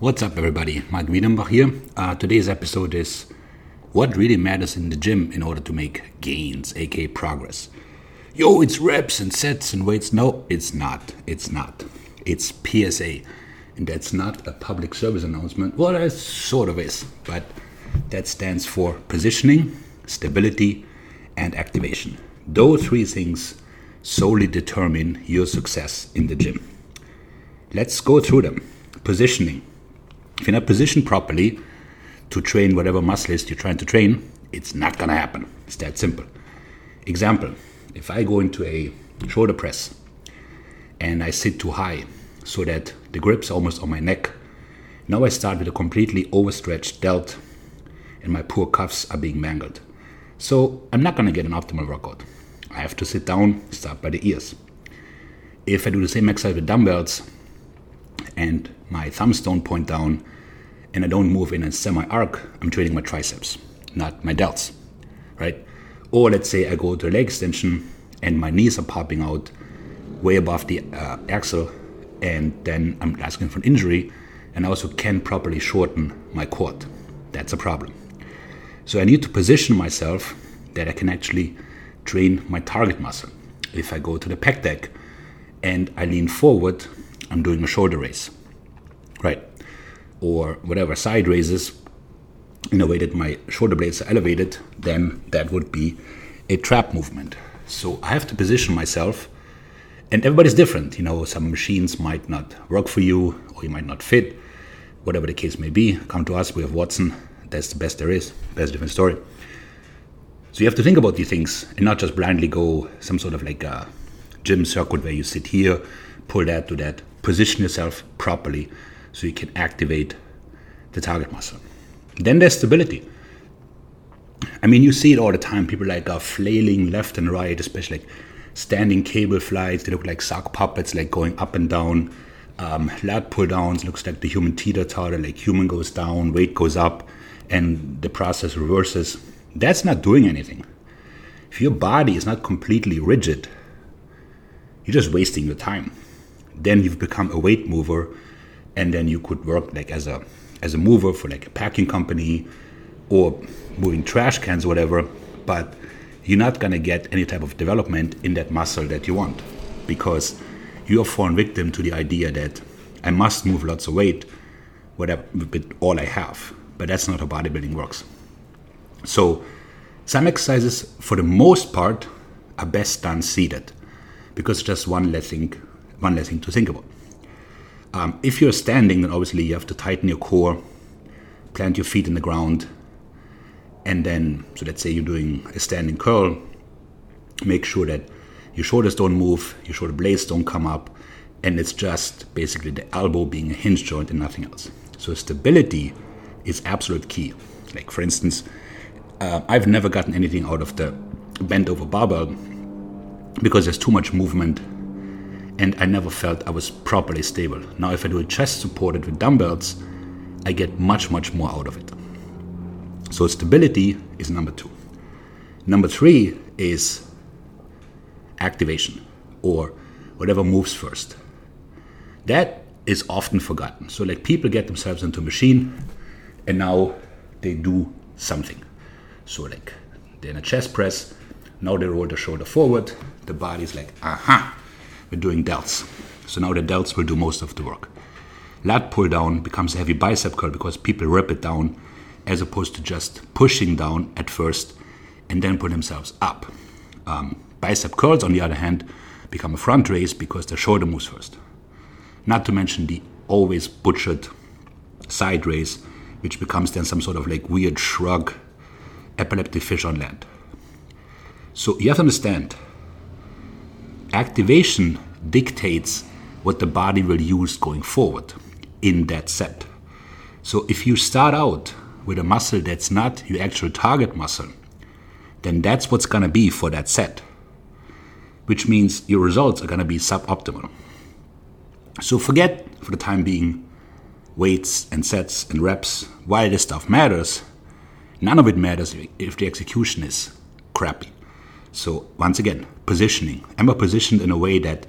What's up, everybody? Mark Wiedenbach here. Uh, today's episode is what really matters in the gym in order to make gains, aka progress. Yo, it's reps and sets and weights. No, it's not. It's not. It's PSA. And that's not a public service announcement. Well, it sort of is, but that stands for positioning, stability, and activation. Those three things solely determine your success in the gym. Let's go through them. Positioning if you're not positioned properly to train whatever muscle is you're trying to train, it's not to happen. It's that simple. Example if I go into a shoulder press and I sit too high so that the grip's almost on my neck, now I start with a completely overstretched delt and my poor cuffs are being mangled. So I'm not to get an optimal workout. I have to sit down, start by the ears. If I do the same exercise with dumbbells and my thumbs don't point down and I don't move in a semi arc, I'm training my triceps, not my delts, right? Or let's say I go to a leg extension and my knees are popping out way above the uh, axle, and then I'm asking for an injury, and I also can't properly shorten my quad. That's a problem. So I need to position myself that I can actually train my target muscle. If I go to the pec deck and I lean forward, I'm doing a shoulder raise right? Or whatever side raises in a way that my shoulder blades are elevated, then that would be a trap movement. So I have to position myself, and everybody's different. You know, some machines might not work for you, or you might not fit, whatever the case may be. Come to us, we have Watson. That's the best there is. That's a different story. So you have to think about these things and not just blindly go some sort of like a gym circuit where you sit here, pull that, do that. Position yourself properly so you can activate the target muscle. Then there's stability. I mean, you see it all the time. People like are flailing left and right, especially like standing cable flights. They look like sock puppets, like going up and down. Um, lat pull downs looks like the human teeter totter, like human goes down, weight goes up, and the process reverses. That's not doing anything. If your body is not completely rigid, you're just wasting your time. Then you've become a weight mover and then you could work like as a as a mover for like a packing company or moving trash cans or whatever but you're not going to get any type of development in that muscle that you want because you are fallen victim to the idea that I must move lots of weight whatever with all I have but that's not how bodybuilding works. So some exercises for the most part are best done seated because just one less thing one less thing to think about um, if you're standing, then obviously you have to tighten your core, plant your feet in the ground, and then, so let's say you're doing a standing curl, make sure that your shoulders don't move, your shoulder blades don't come up, and it's just basically the elbow being a hinge joint and nothing else. So stability is absolute key. Like for instance, uh, I've never gotten anything out of the bent over barbell because there's too much movement and I never felt I was properly stable. Now, if I do a chest supported with dumbbells, I get much, much more out of it. So, stability is number two. Number three is activation or whatever moves first. That is often forgotten. So, like people get themselves into a machine and now they do something. So, like they're in a chest press, now they roll the shoulder forward, the body's like, aha, we're doing delts. So now the delts will do most of the work. Lat pull down becomes a heavy bicep curl because people rip it down as opposed to just pushing down at first and then pull themselves up. Um, bicep curls, on the other hand, become a front raise because the shoulder moves first. Not to mention the always butchered side raise, which becomes then some sort of like weird shrug, epileptic fish on land. So you have to understand activation dictates what the body will use going forward in that set. So if you start out with a muscle that's not your actual target muscle, then that's what's going to be for that set, which means your results are going to be suboptimal. So forget for the time being weights and sets and reps. While this stuff matters, none of it matters if the execution is crappy. So once again, positioning. Am I positioned in a way that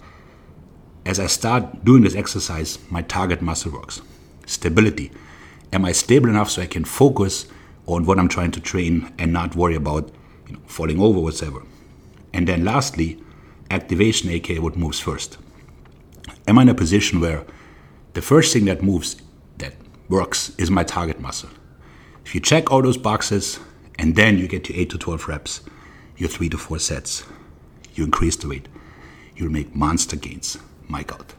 as I start doing this exercise, my target muscle works? stability. Am I stable enough so I can focus on what I'm trying to train and not worry about you know, falling over, whatever? And then lastly, activation, aka what moves first. Am I in a position where the first thing that moves, that works, is my target muscle? If you check all those boxes and then you get to 8 to 12 reps, your 3 to 4 sets, you increase the weight, you'll make monster gains. My out.